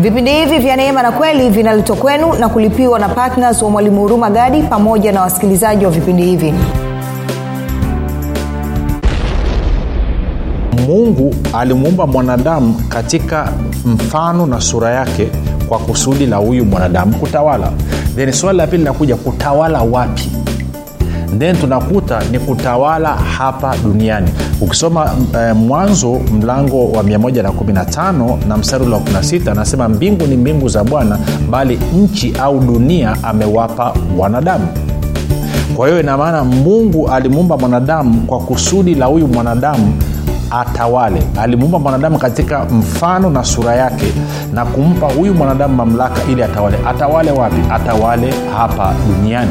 vipindi hivi vya neema na kweli vinaletwa kwenu na kulipiwa na ptns wa mwalimu huruma gadi pamoja na wasikilizaji wa vipindi hivi. Mungu alimuumba mwanadamu katika mfano na sura yake kwa kusudi la huyu mwanadamu kutawala. Then swali la pili linakuja kutawala wapi then tunakuta ni kutawala hapa duniani. Ukisoma eh, mwanzo mlango wa 115 na mstari ule wa 16 anasema mbingu ni mbingu za bwana bali nchi au dunia amewapa wanadamu. Kwa hiyo inamaana mungu alimuumba mwanadamu kwa kusudi la huyu mwanadamu atawale. Alimuumba mwanadamu katika mfano na sura yake na kumpa huyu mwanadamu mamlaka ili atawale. Atawale wapi? Atawale hapa duniani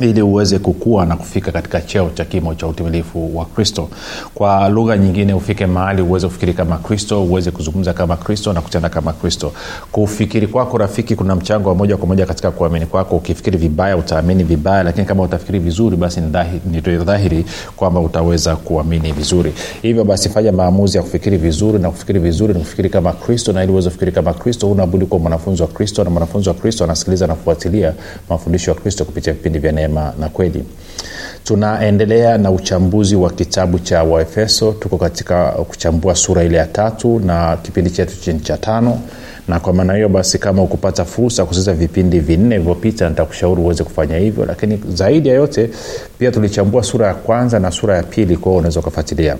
ili uweze kukua na kufika katika cheo cha kimo cha utimilifu wa kristo. Kwa lugha nyingine ufike mahali uweze kufikiri kama kristo uweze kuzungumza kama kristo na kutenda kama kristo. Kufikiri kwako rafiki kuna mchango wa moja kwa moja katika kuamini kwako. Ukifikiri vibaya utaamini vibaya lakini kama utafikiri vizuri basi ni dhahiri kwamba utaweza kuamini vizuri. Hivyo basi fanya maamuzi ya kufikiri vizuri na kufikiri vizuri ni kufikiri kama kristo na ili uweze kufikiri kama kristo unabudi kuwa mwanafunzi wa kristo na mwanafunzi wa kristo anasikiliza na kufuatilia mafundisho ya kristo kupitia vipindi vya neema na kweli. Tunaendelea na uchambuzi wa kitabu cha waefeso. Tuko katika kuchambua sura ile ya tatu na kipindi chetu chini cha tano. Na kwa maana hiyo basi kama ukupata fursa ya vipindi vinne vilivyopita nitakushauri uweze kufanya hivyo. Lakini zaidi ya yote pia tulichambua sura ya kwanza na sura ya pili. Kwao unaweza ukafuatilia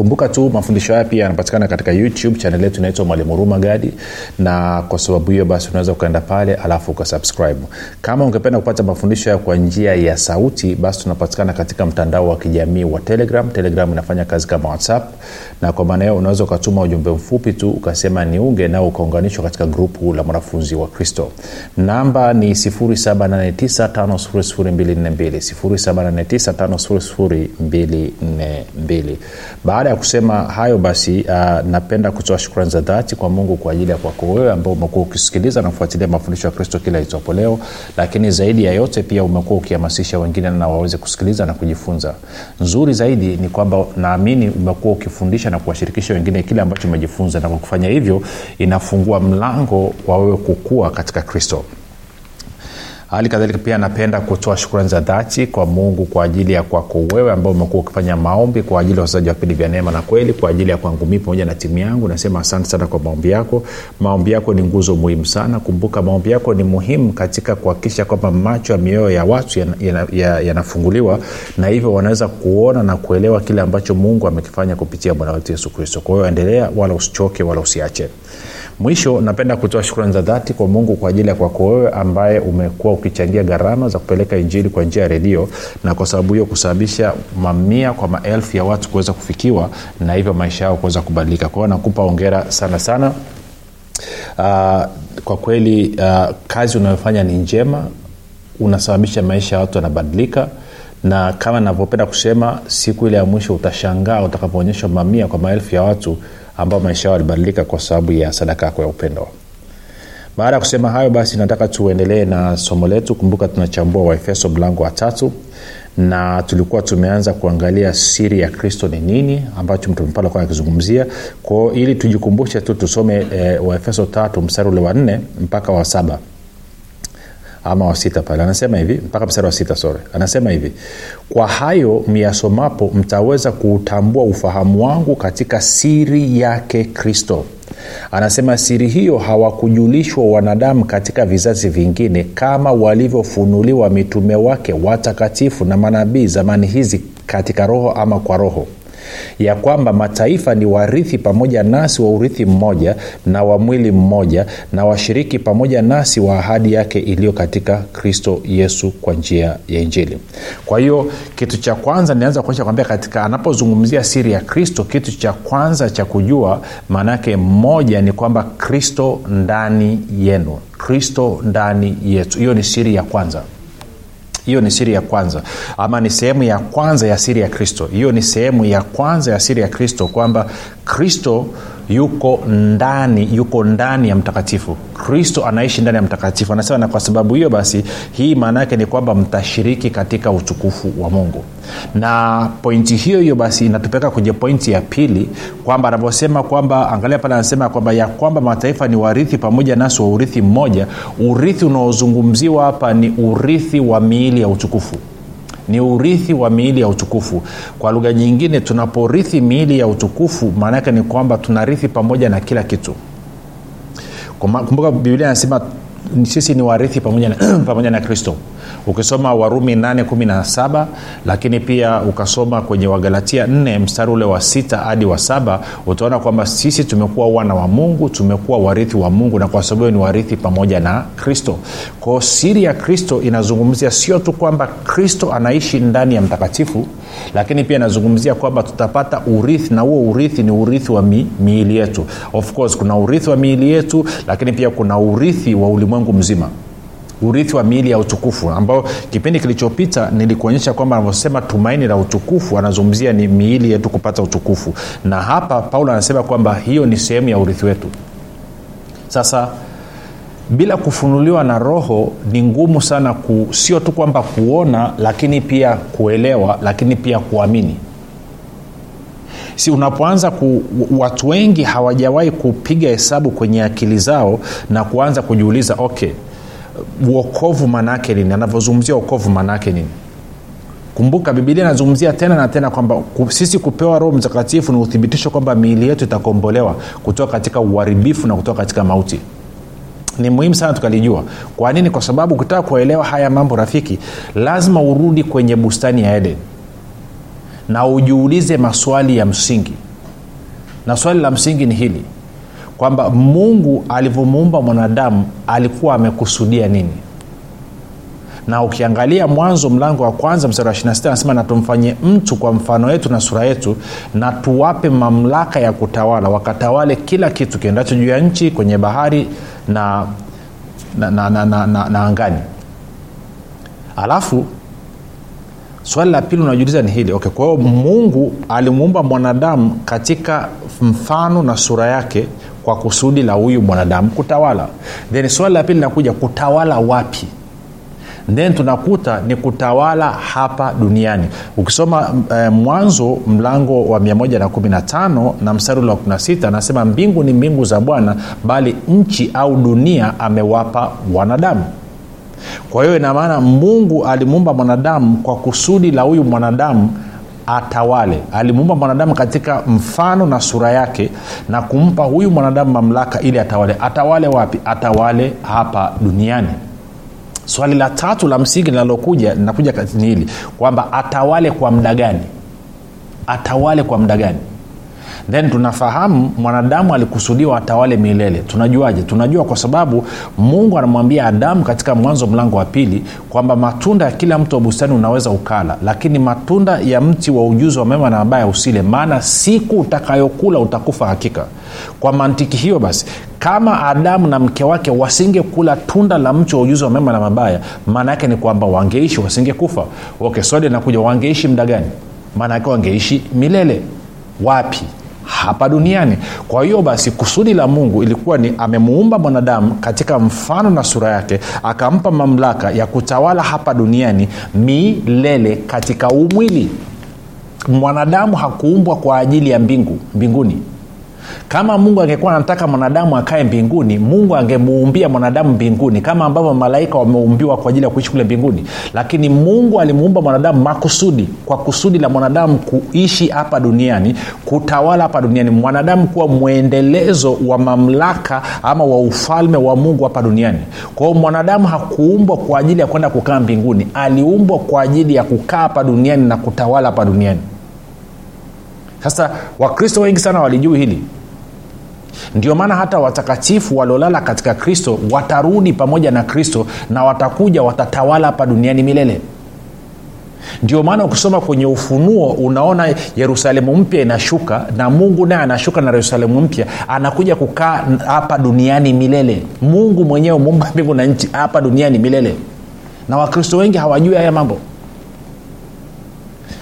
kumbuka tu mafundisho haya pia yanapatikana katika youtube chanel yetu inaitwa mwalimu huruma na kwa sababu hiyo basi unaweza ukaenda pale alafu ukasubscribe. Kama ungependa kupata mafundisho haya kwa njia ya sauti basi tunapatikana katika mtandao wa kijamii wa telegram. Telegram inafanya kazi kama whatsapp. Na kwa maana hiyo unaweza ukatuma ujumbe mfupi tu ukasema niunge nao ukaunganishwa katika grupu la mwanafunzi wa kristo. Namba ni 7895242 baada ya kusema hayo basi uh, napenda kutoa shukrani za dhati kwa mungu kwa ajili ya kwako wewe ambao umekuwa ukisikiliza na kufuatilia mafundisho ya kristo kila itwapo leo. Lakini zaidi ya yote pia umekuwa ukihamasisha wengine na waweze kusikiliza na kujifunza. Nzuri zaidi ni kwamba naamini umekuwa ukifundisha na kuwashirikisha wengine kile ambacho umejifunza. Na kwa kufanya hivyo inafungua mlango wa wewe kukua katika kristo hali kadhalika pia napenda kutoa shukrani za dhati kwa mungu kwa ajili ya kwako wewe ambao umekuwa ukifanya maombi kwa ajili ya wachezaji wa vipindi vya neema na kweli kwa ajili ya kwangu mii pamoja na timu yangu. Nasema asante sana kwa maombi yako. Maombi yako ni nguzo muhimu sana. Kumbuka maombi yako ni muhimu katika kuhakikisha kwamba macho ya mioyo ya watu yanafunguliwa ya, ya, ya na hivyo wanaweza kuona na kuelewa kile ambacho mungu amekifanya kupitia bwana wetu yesu kristo. Kwa hiyo endelea wala usichoke wala usiache mwisho napenda kutoa shukrani za dhati kwa mungu kwa ajili ya kwako wewe ambaye umekuwa ukichangia gharama za kupeleka injili kwa njia ya redio na kwa sababu hiyo kusababisha mamia kwa maelfu ya watu kuweza kufikiwa na hivyo maisha yao kuweza kubadilika. Kwa nakupa ongera sana sana. Uh, kwa kweli uh, kazi unayofanya ni njema unasababisha maisha ya watu yanabadilika na kama navyopenda kusema siku ile ya mwisho utashangaa utakapoonyeshwa mamia kwa maelfu ya watu ambao maisha yao yalibadilika kwa sababu ya sadaka yako ya upendo. Baada ya kusema hayo basi nataka tuendelee na somo letu. Kumbuka tunachambua waefeso mlango wa tatu na tulikuwa tumeanza kuangalia siri ya kristo ni nini ambacho mtume paulo akizungumzia. Kwao ili tujikumbushe tu tusome e, waefeso tatu mstari ule wa nne mpaka wa saba ama wasita pale. Anasema hivi mpaka mstari wa sita sore anasema hivi kwa hayo miyasomapo mtaweza kuutambua ufahamu wangu katika siri yake kristo. Anasema siri hiyo hawakujulishwa wanadamu katika vizazi vingine kama walivyofunuliwa mitume wake watakatifu na manabii zamani hizi katika roho ama kwa roho ya kwamba mataifa ni warithi pamoja nasi wa urithi mmoja na wa mwili mmoja na washiriki pamoja nasi wa ahadi yake iliyo katika kristo yesu kwa njia ya injili. Kwa hiyo kitu cha kwanza nianza kuonyesha kwambia katika anapozungumzia siri ya kristo kitu cha kwanza cha kujua maanaake mmoja ni kwamba kristo ndani yenu. Kristo ndani yetu. Hiyo ni siri ya kwanza hiyo ni siri ya kwanza. Ama ni sehemu ya kwanza ya siri ya kristo. Hiyo ni sehemu ya kwanza ya siri ya kristo kwamba kristo yuko ndani yuko ndani ya mtakatifu. Kristo anaishi ndani ya mtakatifu. Anasema na kwa sababu hiyo basi hii maana yake ni kwamba mtashiriki katika utukufu wa mungu. Na pointi hiyo hiyo basi inatupeleka kwenye pointi ya pili kwamba anavyosema kwamba angalia pale anasema kwamba ya kwamba mataifa ni warithi pamoja nasi wa urithi mmoja. Urithi unaozungumziwa hapa ni urithi wa miili ya utukufu ni urithi wa miili ya utukufu. Kwa lugha nyingine tunaporithi miili ya utukufu maana ni kwamba tunarithi pamoja na kila kitu. Kumbuka biblia anasema sisi ni warithi pamoja na kristo ukisoma warumi 817 lakini pia ukasoma kwenye wagalatia 4 mstari ule wa sita hadi wa saba utaona kwamba sisi tumekuwa wana wa mungu tumekuwa warithi wa mungu na kwa sababu ni warithi pamoja na kristo. Kwao siri ya kristo inazungumzia sio tu kwamba kristo anaishi ndani ya mtakatifu lakini pia inazungumzia kwamba tutapata urithi na huo urithi ni urithi wa mi, miili yetu. Of course kuna urithi wa miili yetu lakini pia kuna urithi wa ulimwengu mzima urithi wa miili ya utukufu ambao kipindi kilichopita nilikuonyesha kwamba anavyosema tumaini la utukufu anazungumzia ni miili yetu kupata utukufu. Na hapa paulo anasema kwamba hiyo ni sehemu ya urithi wetu. Sasa bila kufunuliwa na roho ni ngumu sana ku, sio tu kwamba kuona lakini pia kuelewa lakini pia kuamini. Si unapoanza ku, watu wengi hawajawahi kupiga hesabu kwenye akili zao na kuanza kujiuliza okay uokovu maanaake nini? Anavyozungumzia uokovu maanaake nini? Kumbuka bibilia inazungumzia tena na tena kwamba sisi kupewa roho mtakatifu ni uthibitisho kwamba miili yetu itakombolewa kutoka katika uharibifu na kutoka katika mauti. Ni muhimu sana tukalijua. Kwa nini? Kwa sababu ukitaka kuelewa haya mambo rafiki lazima urudi kwenye bustani ya eden na ujiulize maswali ya msingi. Na swali la msingi ni hili kwamba mungu alivyomuumba mwanadamu alikuwa amekusudia nini? Na ukiangalia mwanzo mlango wa kwanza mstari wa 26 anasema na mtu kwa mfano wetu na sura yetu na tuwape mamlaka ya kutawala wakatawale kila kitu kiendacho juu ya nchi kwenye bahari na na, na, na, na, na, na angani. Alafu swali la pili unajiuliza ni hili. Okay, kwa hiyo mungu alimuumba mwanadamu katika mfano na sura yake kwa kusudi la huyu mwanadamu kutawala. Then swali la pili linakuja kutawala wapi? Then tunakuta ni kutawala hapa duniani. Ukisoma eh, mwanzo mlango wa 115 na mstari ule wa 16 anasema mbingu ni mbingu za bwana bali nchi au dunia amewapa wanadamu. Kwa hiyo inamaana mungu alimuumba mwanadamu kwa kusudi la huyu mwanadamu atawale. Alimuumba mwanadamu katika mfano na sura yake na kumpa huyu mwanadamu mamlaka ili atawale. Atawale wapi? Atawale hapa duniani. Swali la tatu la msingi linalokuja linakuja ni hili kwamba atawale kwa muda gani? Atawale kwa muda gani then tunafahamu mwanadamu alikusudiwa atawale milele. Tunajuaje? Tunajua kwa sababu mungu anamwambia adamu katika mwanzo mlango wa pili kwamba matunda ya kila mti wa bustani unaweza ukala lakini matunda ya mti wa ujuzi wa mema na mabaya usile maana siku utakayokula utakufa hakika. Kwa mantiki hiyo basi kama adamu na mke wake wasingekula tunda la mti wa ujuzi wa mema na mabaya maana yake ni kwamba wangeishi wasingekufa. Okay swali linakuja wangeishi mda gani? Maana yake wangeishi milele. Wapi hapa duniani. Kwa hiyo basi kusudi la mungu ilikuwa ni amemuumba mwanadamu katika mfano na sura yake akampa mamlaka ya kutawala hapa duniani milele katika umwili. Mwanadamu hakuumbwa kwa ajili ya mbingu mbinguni kama mungu angekuwa anataka mwanadamu akae mbinguni mungu angemuumbia mwanadamu mbinguni kama ambavyo malaika wameumbiwa kwa ajili ya kuishi kule mbinguni. Lakini mungu alimuumba mwanadamu makusudi kwa kusudi la mwanadamu kuishi hapa duniani kutawala hapa duniani. Mwanadamu kuwa mwendelezo wa mamlaka ama wa ufalme wa mungu hapa duniani. Kwao mwanadamu hakuumbwa kwa ajili ya kwenda kukaa mbinguni. Aliumbwa kwa ajili ya kukaa hapa duniani na kutawala hapa duniani. Sasa wakristo wengi sana walijui hili ndio maana hata watakatifu waliolala katika kristo watarudi pamoja na kristo na watakuja watatawala hapa duniani milele. Ndio maana ukisoma kwenye ufunuo unaona yerusalemu mpya inashuka na mungu naye anashuka na yerusalemu mpya anakuja kukaa hapa duniani milele. Mungu mwenyewe muumba mbingu na nchi hapa duniani milele. Na wakristo wengi hawajui haya mambo.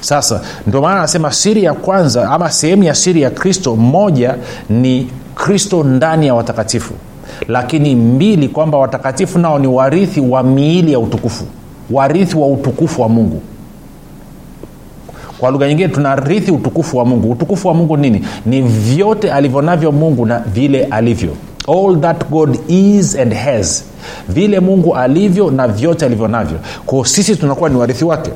Sasa ndio maana anasema siri ya kwanza ama sehemu ya siri ya kristo moja ni kristo ndani ya watakatifu. Lakini mbili kwamba watakatifu nao ni warithi wa miili ya utukufu warithi wa utukufu wa mungu. Kwa lugha nyingine tunarithi utukufu wa mungu. Utukufu wa mungu nini? Ni vyote alivyonavyo mungu na vile alivyo. All that god is and has. Vile mungu alivyo na vyote alivyo navyo. Kwao sisi tunakuwa ni warithi wake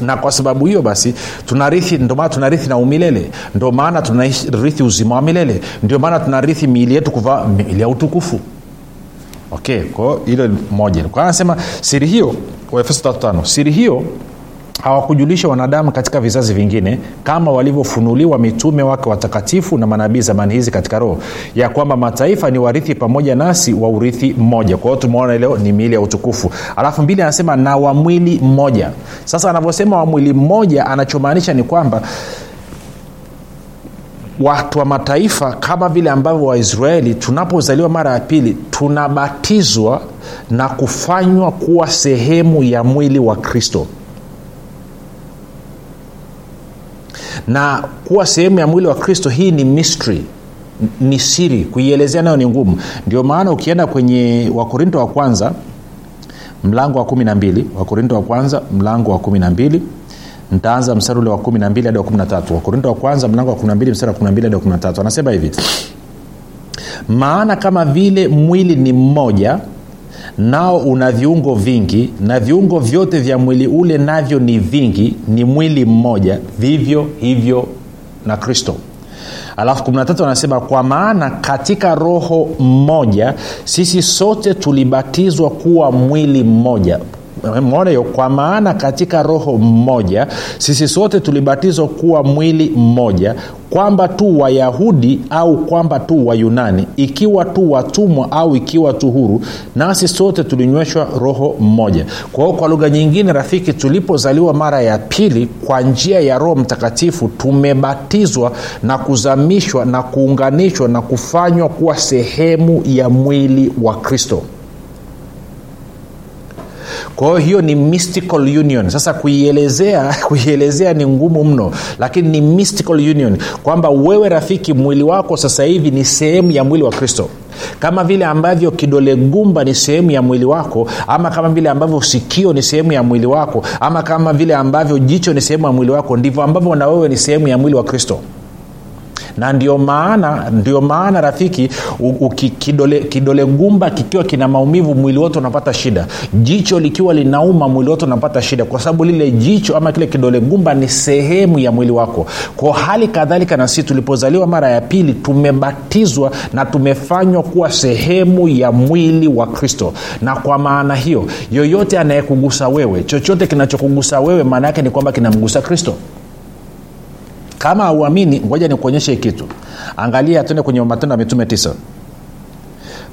na kwa sababu hiyo basi tunarithi ndio maana tunarithi na umilele. Ndio maana tunarithi uzima wa milele. Ndio maana tunarithi miili yetu kuvaa miili ya utukufu. Okay kwao hilo moja. Kwa anasema siri hiyo waefeso 35 siri hiyo hawakujulisha wanadamu katika vizazi vingine kama walivyofunuliwa mitume wake watakatifu na manabii zamani hizi katika roho ya kwamba mataifa ni warithi pamoja nasi wa urithi mmoja. Kwa hiyo tumeona leo ni miili ya utukufu. Alafu mbili anasema na wa mwili mmoja. Sasa anavyosema wa mwili mmoja anachomaanisha ni kwamba watu wa mataifa kama vile ambavyo waisraeli tunapozaliwa mara ya pili tunabatizwa na kufanywa kuwa sehemu ya mwili wa kristo na kuwa sehemu ya mwili wa kristo hii ni mystery ni siri. Kuielezea nayo ni ngumu. Ndio maana ukienda kwenye wakorinto wa kwanza mlango wa kumi na mbili wakorinto wa kwanza mlango wa kumi na mbili ntaanza mstari ule wa kumi na mbili hadi wa kumi na tatu. Wakorinto wa kwanza mlango wa kumi na mbili mstari wa kumi na mbili hadi wa kumi na tatu. Anasema hivi maana kama vile mwili ni mmoja nao una viungo vingi na viungo vyote vya mwili ule navyo ni vingi ni mwili mmoja vivyo hivyo na kristo. Alafu 13 anasema kwa maana katika roho mmoja sisi sote tulibatizwa kuwa mwili mmoja. Mona hiyo? Kwa maana katika roho mmoja sisi sote tulibatizwa kuwa mwili mmoja kwamba tu wayahudi au kwamba tu wayunani ikiwa tu watumwa au ikiwa tu huru nasi sote tulinyweshwa roho mmoja. Kwa hiyo kwa lugha nyingine rafiki tulipozaliwa mara ya pili kwa njia ya roho mtakatifu tumebatizwa na kuzamishwa na kuunganishwa na kufanywa kuwa sehemu ya mwili wa kristo kwa hiyo hiyo ni mystical union. Sasa kuielezea kuielezea ni ngumu mno lakini ni mystical union. Kwamba wewe rafiki mwili wako sasa hivi ni sehemu ya mwili wa kristo. Kama vile ambavyo kidole gumba ni sehemu ya mwili wako ama kama vile ambavyo sikio ni sehemu ya mwili wako ama kama vile ambavyo jicho ni sehemu ya mwili wako ndivyo ambavyo na wewe ni sehemu ya mwili wa kristo na ndio maana ndio maana rafiki u, u, kidole, kidole gumba kikiwa kina maumivu mwili wote unapata shida. Jicho likiwa linauma mwili wote unapata shida. Kwa sababu lile jicho ama kile kidole gumba ni sehemu ya mwili wako. Kwa hali kadhalika na sisi tulipozaliwa mara ya pili tumebatizwa na tumefanywa kuwa sehemu ya mwili wa kristo. Na kwa maana hiyo yoyote anayekugusa wewe chochote kinachokugusa wewe maana yake ni kwamba kinamgusa kristo kama auamini ngoja nikuonyeshe kitu. Angalia tuende kwenye matendo ya mitume tisa.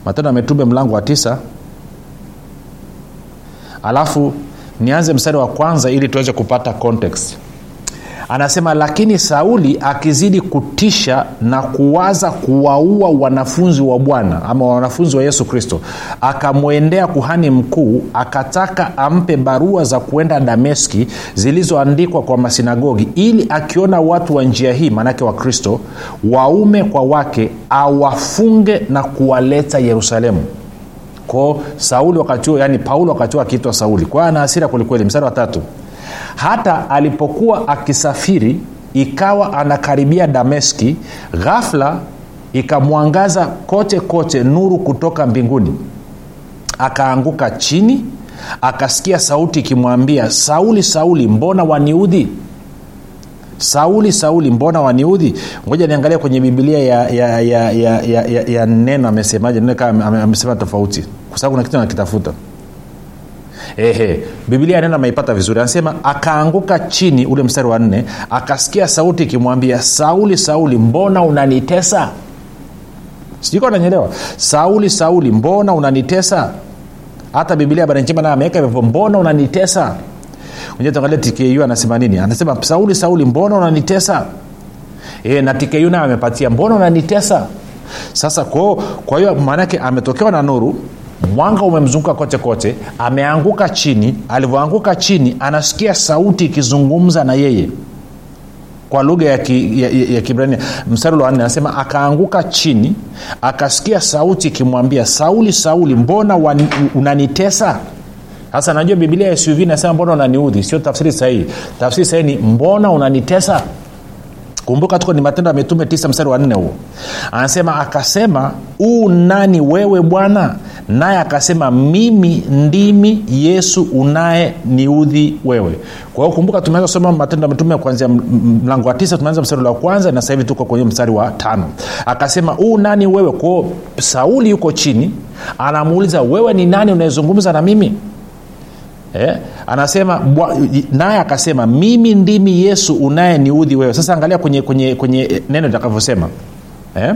Matendo ya mitume mlango wa tisa. Alafu nianze mstari wa kwanza ili tuweze kupata context anasema lakini sauli akizidi kutisha na kuwaza kuwaua wanafunzi wa bwana ama wanafunzi wa yesu kristo akamwendea kuhani mkuu akataka ampe barua za kuenda dameski zilizoandikwa kwa masinagogi ili akiona watu wa njia hii maanake wa kristo waume kwa wake awafunge na kuwaleta yerusalemu. Kwao sauli wakati huo yani paulo wakati huo akiitwa sauli. Kwa ana hasira kwelikweli. Mstari wa tatu hata alipokuwa akisafiri ikawa anakaribia dameski ghafla ikamwangaza kote kote nuru kutoka mbinguni. Akaanguka chini akasikia sauti ikimwambia sauli sauli mbona waniudhi? Sauli sauli mbona waniudhi? Ngoja niangalia kwenye bibilia ya, ya, ya, ya, ya, ya, ya neno amesemaje. Amesema tofauti kwa sababu kuna kitu nakitafuta ehe biblia neno ameipata vizuri. Anasema akaanguka chini ule mstari wa nne akasikia sauti ikimwambia sauli sauli mbona unanitesa sijuka unanyelewa sauli sauli mbona unanitesa? Hata biblia habari njema ameweka hivyo mbona unanitesa? Tuangalia tku anasema nini? Anasema sauli sauli mbona unanitesa? E, na tku nayo amepatia mbona unanitesa? Sasa kwa hiyo maanake ametokewa na nuru mwanga umemzunguka kote kote ameanguka chini. Alivyoanguka chini anasikia sauti ikizungumza na yeye. Kwa lugha ya, ki, ya, ya, kibrania mstari wa nne anasema akaanguka chini akasikia sauti ikimwambia sauli sauli mbona wan, unanitesa sasa najua biblia ya suv inasema mbona unaniudhi? Sio tafsiri sahihi. Tafsiri sahihi ni mbona unanitesa kumbuka tuko ni matendo ya mitume tisa mstari wa nne huo anasema akasema uu nani wewe bwana? Naye akasema mimi ndimi yesu unaye niudhi wewe. Kwa hiyo kumbuka tumeanza kusoma matendo ya mitume kuanzia mlango wa tisa tumeanza mstari wa kwanza na sasa hivi tuko kwenye mstari wa tano. Akasema uu nani wewe? Kwao sauli yuko chini anamuuliza wewe ni nani unayezungumza na mimi eh? anasema naye akasema mimi ndimi yesu unayeniudhi wewe. Sasa angalia kwenye, kwenye, kwenye neno litakavyosema. Eh?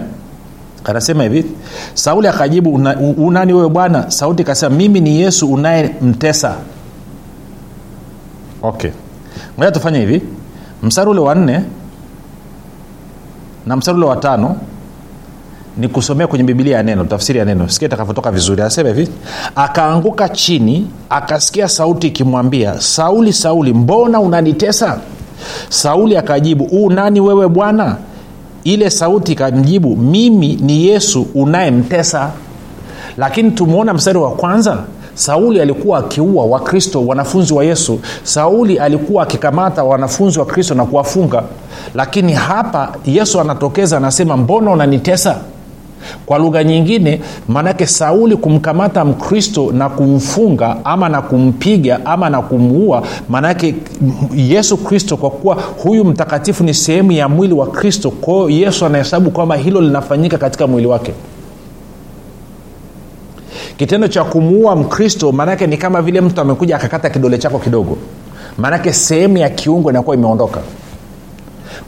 anasema hivi sauli akajibu una, unani wewe bwana? Sauti ikasema mimi ni yesu unayemtesa okay. Moja tufanye hivi. Mstari ule wa nne na mstari ule wa tano ni kusomea kwenye bibilia ya neno tafsiri ya neno. Sikia itakavyotoka vizuri. Anasema hivi akaanguka chini akasikia sauti ikimwambia sauli sauli mbona unanitesa? Sauli akajibu uu nani wewe bwana? Ile sauti ikamjibu mimi ni yesu unayemtesa. Lakini tumeona mstari wa kwanza sauli alikuwa akiua wakristo wanafunzi wa yesu. Sauli alikuwa akikamata wanafunzi wa kristo na kuwafunga. Lakini hapa yesu anatokeza anasema mbona unanitesa kwa lugha nyingine maanake sauli kumkamata mkristo na kumfunga ama na kumpiga ama na kumuua maanake yesu kristo kwa kuwa huyu mtakatifu ni sehemu ya mwili wa kristo kwao yesu anahesabu kwamba hilo linafanyika katika mwili wake. Kitendo cha kumuua mkristo maanake ni kama vile mtu amekuja akakata kidole chako kidogo. Maanake sehemu ya kiungo inakuwa imeondoka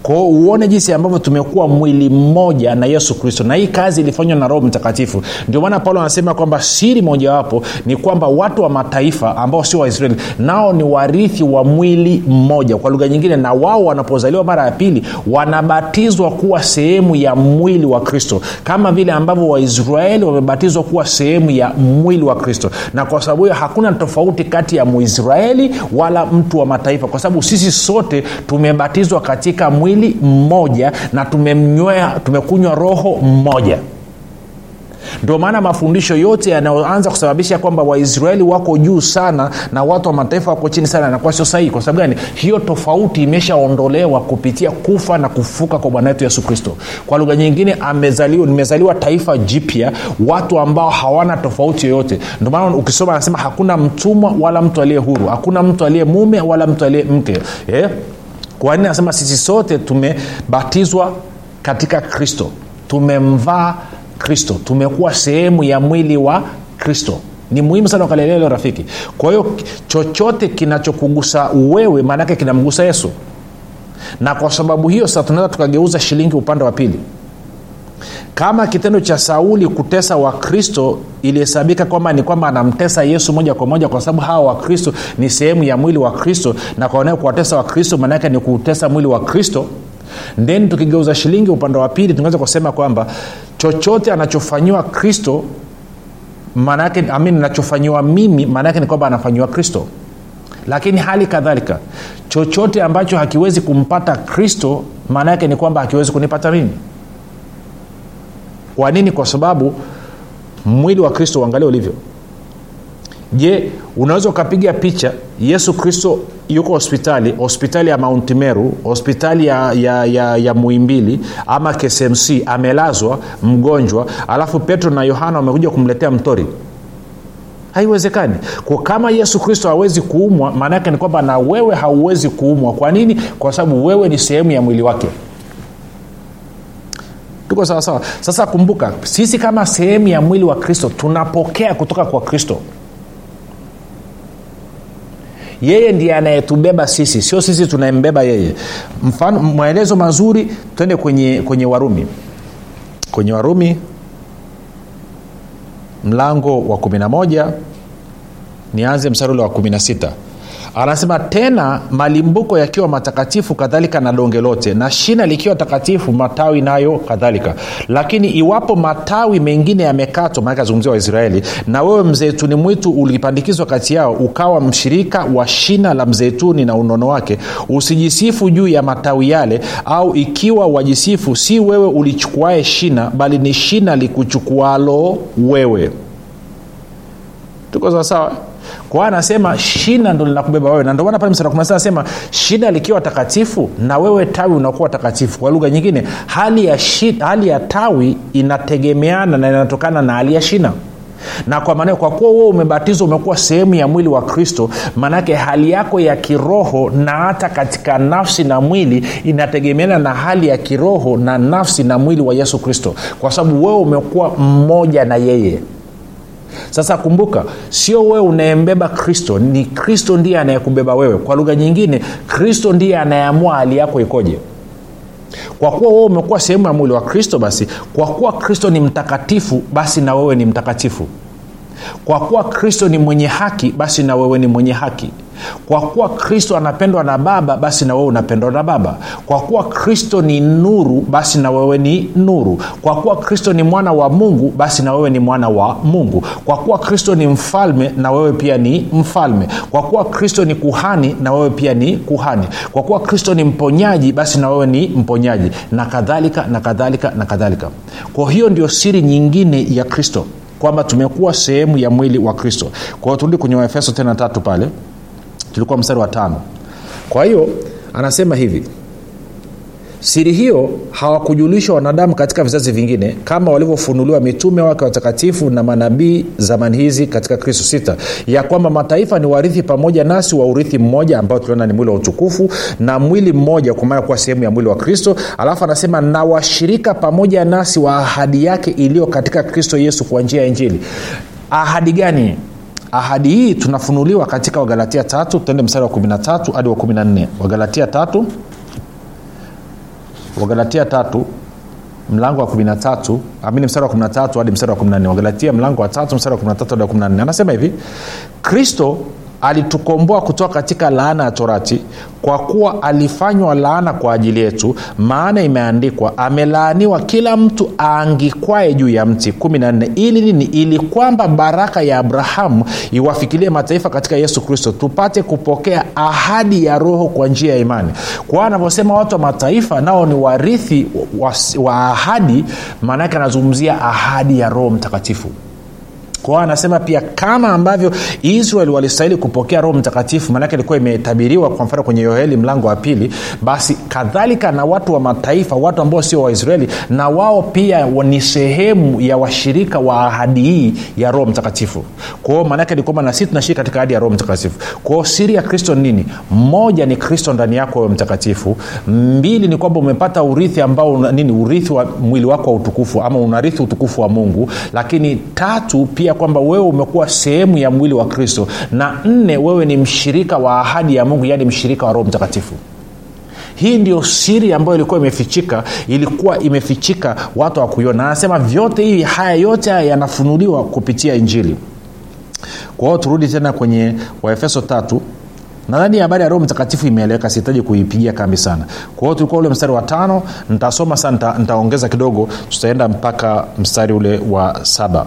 kwao uone jinsi ambavyo tumekuwa mwili mmoja na yesu kristo. Na hii kazi ilifanywa na roho mtakatifu. Ndio maana paulo anasema kwamba siri mojawapo ni kwamba watu wa mataifa ambao sio waisraeli nao ni warithi wa mwili mmoja. Kwa lugha nyingine na wao wanapozaliwa mara ya pili wanabatizwa kuwa sehemu ya mwili wa kristo. Kama vile ambavyo waisraeli wamebatizwa kuwa sehemu ya mwili wa kristo. Na kwa sababu hiyo hakuna tofauti kati ya muisraeli wala mtu wa mataifa. Kwa sababu sisi sote tumebatizwa katika mwili mmoja na tumemnywea tumekunywa roho mmoja. Ndio maana mafundisho yote yanayoanza kusababisha kwamba waisraeli wako juu sana na watu wa mataifa wako chini sana yanakuwa sio sahihi. Kwa sababu gani? Hiyo tofauti imeshaondolewa kupitia kufa na kufuka kwa bwana wetu yesu kristo. Kwa lugha nyingine amezaliwa nimezaliwa taifa jipya watu ambao hawana tofauti yoyote. Ndio maana ukisoma anasema hakuna mtumwa wala mtu aliye huru. Hakuna mtu aliye mume wala mtu aliye mke. Eh? Kwa nini anasema sisi sote tumebatizwa katika kristo? Tumemvaa kristo. Tumekuwa sehemu ya mwili wa kristo. Ni muhimu sana ukalelelo rafiki. Kwa hiyo chochote kinachokugusa wewe maanaake kinamgusa yesu. Na kwa sababu hiyo sasa tunaweza tukageuza shilingi upande wa pili kama kitendo cha sauli kutesa wakristo ilihesabika kwamba ni kwamba anamtesa yesu moja kwa moja kwa sababu hawa wakristo ni sehemu ya mwili wa kristo na kwaonea kuwatesa wakristo maanaake ni kutesa mwili wa kristo then tukigeuza shilingi upande wa pili tunaweza kusema kwamba chochote anachofanyiwa kristo maanaake amin nachofanyiwa mimi maanaake ni kwamba anafanyiwa kristo. Lakini hali kadhalika chochote ambacho hakiwezi kumpata kristo maana yake ni kwamba hakiwezi kunipata mimi kwa nini? Kwa sababu mwili wa kristo uangalia ulivyo. Je unaweza ukapiga picha yesu kristo yuko hospitali hospitali ya mount meru hospitali ya, ya, ya, ya muimbili ama ksmc amelazwa mgonjwa alafu petro na yohana wamekuja kumletea mtori? Haiwezekani. Kwa kama yesu kristo hawezi kuumwa maana yake ni kwamba na wewe hauwezi kuumwa. Kwa nini? Kwa sababu wewe ni sehemu ya mwili wake tuko sawasawa sasa kumbuka sisi kama sehemu ya mwili wa kristo tunapokea kutoka kwa kristo. Yeye ndiye anayetubeba sisi sio sisi tunayembeba yeye. Mfano maelezo mazuri twende kwenye kwenye warumi. Kwenye warumi mlango wa 11 nianze mstari ule wa 16 anasema tena malimbuko yakiwa matakatifu kadhalika na donge lote na shina likiwa takatifu matawi nayo kadhalika. Lakini iwapo matawi mengine yamekatwa maanake azungumzia waisraeli na wewe mzeituni mwitu ulipandikizwa kati yao ukawa mshirika wa shina la mzeituni na unono wake usijisifu juu ya matawi yale au ikiwa wajisifu si wewe ulichukuae shina bali ni shina likuchukualo wewe. Tuko sawasawa kwa anasema shina ndo linakubeba wewe. Na ndomana pale msara anasema shina likiwa takatifu na wewe tawi unakuwa takatifu. Kwa lugha nyingine hali ya, shi, hali ya tawi inategemeana na inatokana na hali ya shina. Na kwa maana kwa kuwa wewe umebatizwa umekuwa sehemu ya mwili wa kristo maanake hali yako ya kiroho na hata katika nafsi na mwili inategemeana na hali ya kiroho na nafsi na mwili wa yesu kristo. Kwa sababu wewe umekuwa mmoja na yeye sasa kumbuka sio wewe unayembeba kristo ni kristo ndiye anayekubeba wewe. Kwa lugha nyingine kristo ndiye anayeamua hali yako ikoje. Kwa kuwa wewe umekuwa sehemu ya mwili wa kristo basi kwa kuwa kristo ni mtakatifu basi na wewe ni mtakatifu. Kwa kuwa kristo ni mwenye haki basi na wewe ni mwenye haki kwa kuwa kristo anapendwa na baba basi na wewe unapendwa na baba. Kwa kuwa kristo ni nuru basi na wewe ni nuru. Kwa kuwa kristo ni mwana wa mungu basi na wewe ni mwana wa mungu. Kwa kuwa kristo ni mfalme na wewe pia ni mfalme. Kwa kuwa kristo ni kuhani na wewe pia ni kuhani. Kwa kuwa kristo ni mponyaji basi na wewe ni mponyaji. Na kadhalika na kadhalika na kadhalika. Kwa hiyo ndio siri nyingine ya kristo kwamba tumekuwa sehemu ya mwili wa kristo. Kwa hiyo turudi kwenye waefeso tena tatu pale tulikuwa mstari wa tano. Kwa hiyo anasema hivi siri hiyo hawakujulishwa wanadamu katika vizazi vingine kama walivyofunuliwa mitume wake watakatifu na manabii zamani hizi katika kristo sita ya kwamba mataifa ni warithi pamoja nasi wa urithi mmoja ambao tuliona ni mwili wa utukufu na mwili mmoja kwa maana kuwa sehemu ya mwili wa kristo. Alafu anasema na washirika pamoja nasi wa ahadi yake iliyo katika kristo yesu kwa njia ya injili. Ahadi gani ahadi hii tunafunuliwa katika wagalatia tatu tuende mstari wa 13 hadi wa 14 wagalatia tatu wagalatia tatu mlango wa 13 amini mstari wa 13 hadi mstari wa 14 wagalatia mlango wa tatu mstari wa 13 hadi wa 14 anasema hivi kristo alitukomboa kutoka katika laana ya torati kwa kuwa alifanywa laana kwa ajili yetu maana imeandikwa amelaaniwa kila mtu aangikwae juu ya mti. 14 ili nini? Ili kwamba baraka ya abrahamu iwafikilie mataifa katika yesu kristo tupate kupokea ahadi ya roho kwa njia ya imani. Kwa anavyosema watu wa mataifa nao ni warithi wa, wa ahadi maanaake anazungumzia ahadi ya roho mtakatifu kwao anasema pia kama ambavyo israeli walistahili kupokea roho mtakatifu maanake ilikuwa imetabiriwa kwa mfano kwenye yoeli mlango wa pili basi kadhalika na watu wa mataifa watu ambao sio waisraeli na wao pia ni sehemu ya washirika wa ahadi hii ya roho mtakatifu. Kwao maanake ni kwamba na sisi tunashiriki katika ahadi ya roho mtakatifu. Kwao siri ya kristo nini? Mmoja ni kristo ndani yako wewe mtakatifu. Mbili ni kwamba umepata urithi ambao nini? Urithi wa mwili wako wa utukufu ama unarithi utukufu wa mungu. Lakini tatu pia kwamba wewe umekuwa sehemu ya mwili wa kristo na nne wewe ni mshirika wa ahadi ya mungu yaani mshirika wa roho mtakatifu. Hii ndio siri ambayo ilikuwa imefichika ilikuwa imefichika watu hawakuiona. Anasema vyote hivi haya yote haya yanafunuliwa kupitia injili. Kwa hiyo turudi tena kwenye waefeso tatu. Nadhani habari ya roho mtakatifu imeeleweka sihitaji kuipigia kambi sana. Kwa hiyo tulikuwa ule mstari wa tano nitasoma sana nitaongeza kidogo tutaenda mpaka mstari ule wa saba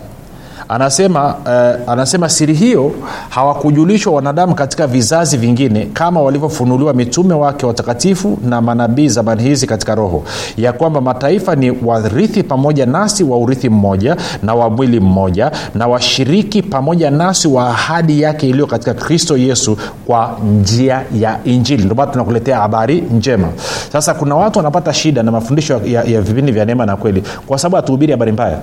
anasema uh, anasema siri hiyo hawakujulishwa wanadamu katika vizazi vingine kama walivyofunuliwa mitume wake watakatifu na manabii zamani hizi katika roho. Ya kwamba mataifa ni warithi pamoja nasi wa urithi mmoja na wa mwili mmoja na washiriki pamoja nasi wa ahadi yake iliyo katika kristo yesu kwa njia ya injili. Ndomana tunakuletea habari njema. Sasa kuna watu wanapata shida na mafundisho ya, ya vipindi vya neema na kweli kwa sababu hatuhubiri habari mbaya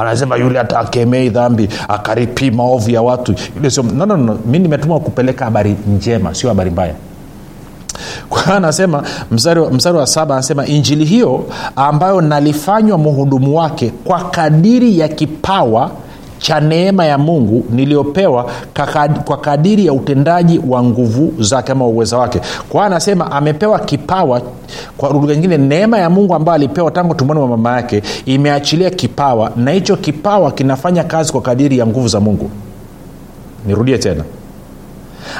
anasema yule hata akemei dhambi akaripii maovu ya watu yule no, no, no. mi nimetumwa kupeleka habari njema sio habari mbaya anasema mstari wa saba anasema injili hiyo ambayo nalifanywa mhudumu wake kwa kadiri ya kipawa cha neema ya mungu niliyopewa kwa kadiri ya utendaji wa nguvu zake ama uweza wake. Kwa hiyo anasema amepewa kipawa kwa lugha nyingine neema ya mungu ambayo alipewa tangu tumboni mwa mama yake imeachilia kipawa na hicho kipawa kinafanya kazi kwa kadiri ya nguvu za mungu. Nirudie tena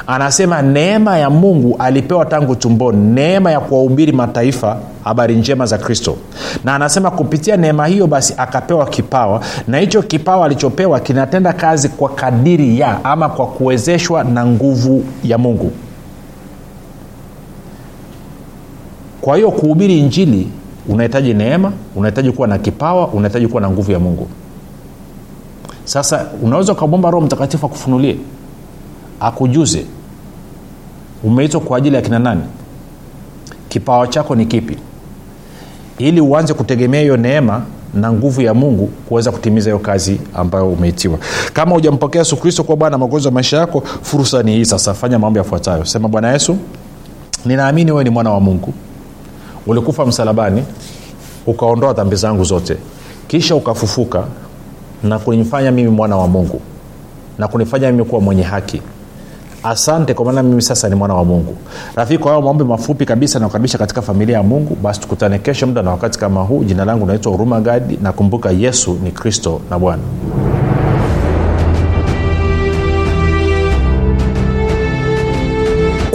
anasema neema ya mungu alipewa tangu tumboni. Neema ya kuwahubiri mataifa habari njema za kristo. Na anasema kupitia neema hiyo basi akapewa kipawa. Na hicho kipawa alichopewa kinatenda kazi kwa kadiri ya ama kwa kuwezeshwa na nguvu ya mungu. Kwa hiyo kuhubiri injili unahitaji neema unahitaji kuwa na kipawa unahitaji kuwa na nguvu ya mungu. Sasa unaweza ukamwomba roho mtakatifu akufunulie akujuze umeitwa kwa ajili ya kina nani? Kipawa chako ni kipi? Ili uanze kutegemea hiyo neema na nguvu ya mungu kuweza kutimiza hiyo kazi ambayo umeitiwa. Kama hujampokea yesu kristo kuwa bwana wa maisha yako fursa ni hii sasa. Fanya mambo yafuatayo. Sema bwana yesu ninaamini wewe ni mwana wa mungu. Ulikufa msalabani ukaondoa dhambi zangu zote. Kisha ukafufuka na kunifanya mimi mwana wa mungu na kunifanya mimi kuwa mwenye haki asante kwa maana mimi sasa ni mwana wa mungu. Rafiki kwa hayo maombi mafupi kabisa nakukaribisha katika familia ya mungu basi tukutane kesho muda na wakati kama huu. Jina langu naitwa huruma gadi. Nakumbuka yesu ni kristo na bwana